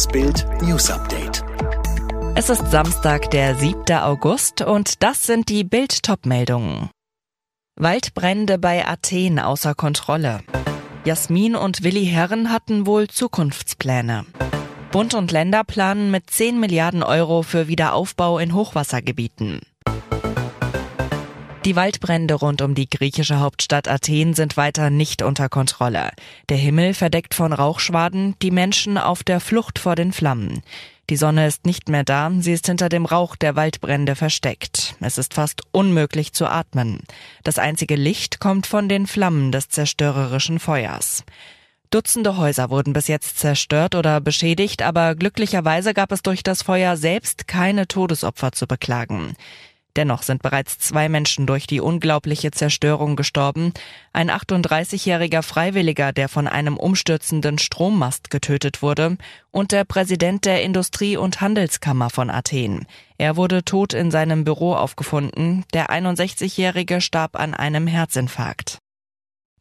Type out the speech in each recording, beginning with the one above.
Das Bild News Update. Es ist Samstag, der 7. August und das sind die Bild meldungen Waldbrände bei Athen außer Kontrolle. Jasmin und Willi Herren hatten wohl Zukunftspläne. Bund und Länder planen mit 10 Milliarden Euro für Wiederaufbau in Hochwassergebieten. Die Waldbrände rund um die griechische Hauptstadt Athen sind weiter nicht unter Kontrolle. Der Himmel verdeckt von Rauchschwaden, die Menschen auf der Flucht vor den Flammen. Die Sonne ist nicht mehr da, sie ist hinter dem Rauch der Waldbrände versteckt. Es ist fast unmöglich zu atmen. Das einzige Licht kommt von den Flammen des zerstörerischen Feuers. Dutzende Häuser wurden bis jetzt zerstört oder beschädigt, aber glücklicherweise gab es durch das Feuer selbst keine Todesopfer zu beklagen. Dennoch sind bereits zwei Menschen durch die unglaubliche Zerstörung gestorben. Ein 38-jähriger Freiwilliger, der von einem umstürzenden Strommast getötet wurde, und der Präsident der Industrie- und Handelskammer von Athen. Er wurde tot in seinem Büro aufgefunden. Der 61-jährige starb an einem Herzinfarkt.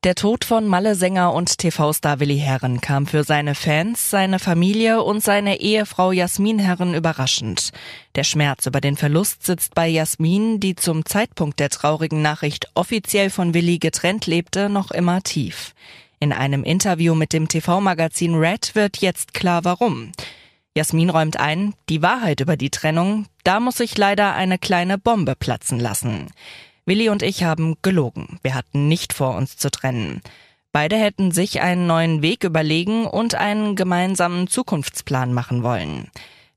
Der Tod von Malle-Sänger und TV-Star Willi Herren kam für seine Fans, seine Familie und seine Ehefrau Jasmin Herren überraschend. Der Schmerz über den Verlust sitzt bei Jasmin, die zum Zeitpunkt der traurigen Nachricht offiziell von Willi getrennt lebte, noch immer tief. In einem Interview mit dem TV-Magazin Red wird jetzt klar warum. Jasmin räumt ein, die Wahrheit über die Trennung, da muss ich leider eine kleine Bombe platzen lassen. Willi und ich haben gelogen. Wir hatten nicht vor, uns zu trennen. Beide hätten sich einen neuen Weg überlegen und einen gemeinsamen Zukunftsplan machen wollen.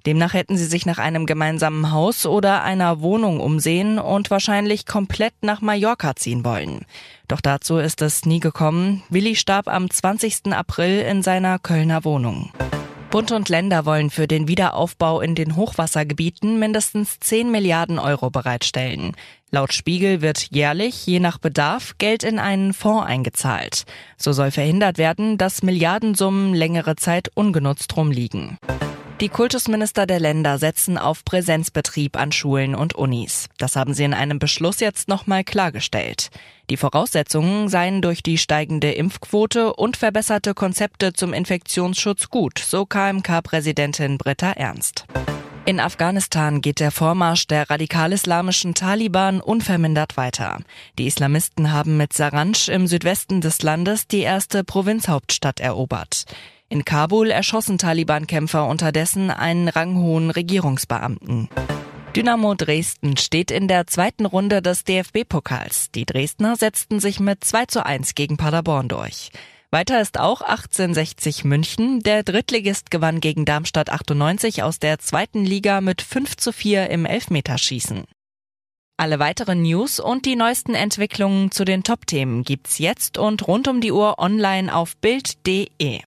Demnach hätten sie sich nach einem gemeinsamen Haus oder einer Wohnung umsehen und wahrscheinlich komplett nach Mallorca ziehen wollen. Doch dazu ist es nie gekommen. Willi starb am 20. April in seiner Kölner Wohnung. Bund und Länder wollen für den Wiederaufbau in den Hochwassergebieten mindestens 10 Milliarden Euro bereitstellen. Laut Spiegel wird jährlich, je nach Bedarf, Geld in einen Fonds eingezahlt. So soll verhindert werden, dass Milliardensummen längere Zeit ungenutzt rumliegen. Die Kultusminister der Länder setzen auf Präsenzbetrieb an Schulen und Unis. Das haben sie in einem Beschluss jetzt nochmal klargestellt. Die Voraussetzungen seien durch die steigende Impfquote und verbesserte Konzepte zum Infektionsschutz gut, so KMK-Präsidentin Britta Ernst. In Afghanistan geht der Vormarsch der radikal-islamischen Taliban unvermindert weiter. Die Islamisten haben mit Saranj im Südwesten des Landes die erste Provinzhauptstadt erobert. In Kabul erschossen Taliban-Kämpfer unterdessen einen ranghohen Regierungsbeamten. Dynamo Dresden steht in der zweiten Runde des DFB-Pokals. Die Dresdner setzten sich mit 2 zu 1 gegen Paderborn durch. Weiter ist auch 1860 München. Der Drittligist gewann gegen Darmstadt 98 aus der zweiten Liga mit 5 zu 4 im Elfmeterschießen. Alle weiteren News und die neuesten Entwicklungen zu den Top-Themen gibt's jetzt und rund um die Uhr online auf Bild.de.